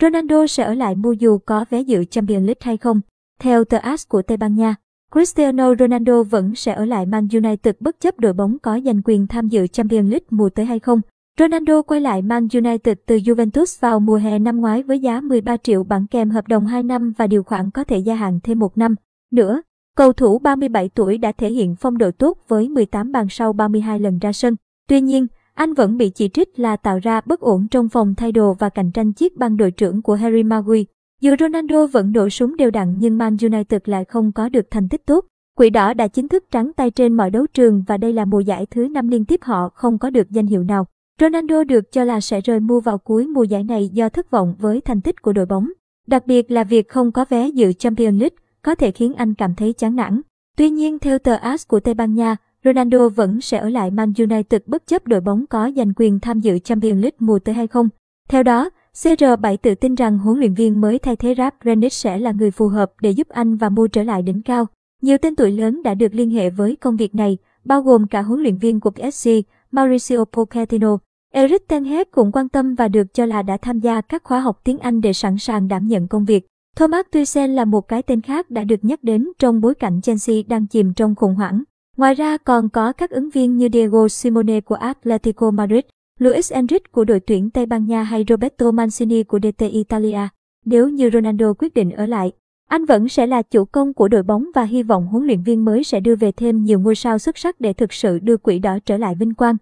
Ronaldo sẽ ở lại mua dù có vé dự Champions League hay không. Theo tờ AS của Tây Ban Nha, Cristiano Ronaldo vẫn sẽ ở lại Man United bất chấp đội bóng có giành quyền tham dự Champions League mùa tới hay không. Ronaldo quay lại Man United từ Juventus vào mùa hè năm ngoái với giá 13 triệu bảng kèm hợp đồng 2 năm và điều khoản có thể gia hạn thêm một năm nữa. Cầu thủ 37 tuổi đã thể hiện phong độ tốt với 18 bàn sau 32 lần ra sân. Tuy nhiên, anh vẫn bị chỉ trích là tạo ra bất ổn trong phòng thay đồ và cạnh tranh chiếc băng đội trưởng của Harry Maguire. Dù Ronaldo vẫn nổ súng đều đặn nhưng Man United lại không có được thành tích tốt. Quỷ đỏ đã chính thức trắng tay trên mọi đấu trường và đây là mùa giải thứ năm liên tiếp họ không có được danh hiệu nào. Ronaldo được cho là sẽ rời mua vào cuối mùa giải này do thất vọng với thành tích của đội bóng. Đặc biệt là việc không có vé dự Champions League có thể khiến anh cảm thấy chán nản. Tuy nhiên theo tờ AS của Tây Ban Nha, Ronaldo vẫn sẽ ở lại Man United bất chấp đội bóng có giành quyền tham dự Champions League mùa tới hay không. Theo đó, CR7 tự tin rằng huấn luyện viên mới thay thế Ralf Renick sẽ là người phù hợp để giúp anh và mua trở lại đỉnh cao. Nhiều tên tuổi lớn đã được liên hệ với công việc này, bao gồm cả huấn luyện viên của PSG, Mauricio Pochettino. Eric Ten Hag cũng quan tâm và được cho là đã tham gia các khóa học tiếng Anh để sẵn sàng đảm nhận công việc. Thomas Tuchel là một cái tên khác đã được nhắc đến trong bối cảnh Chelsea đang chìm trong khủng hoảng. Ngoài ra còn có các ứng viên như Diego Simone của Atletico Madrid, Luis Enrique của đội tuyển Tây Ban Nha hay Roberto Mancini của DT Italia. Nếu như Ronaldo quyết định ở lại, anh vẫn sẽ là chủ công của đội bóng và hy vọng huấn luyện viên mới sẽ đưa về thêm nhiều ngôi sao xuất sắc để thực sự đưa quỷ đỏ trở lại vinh quang.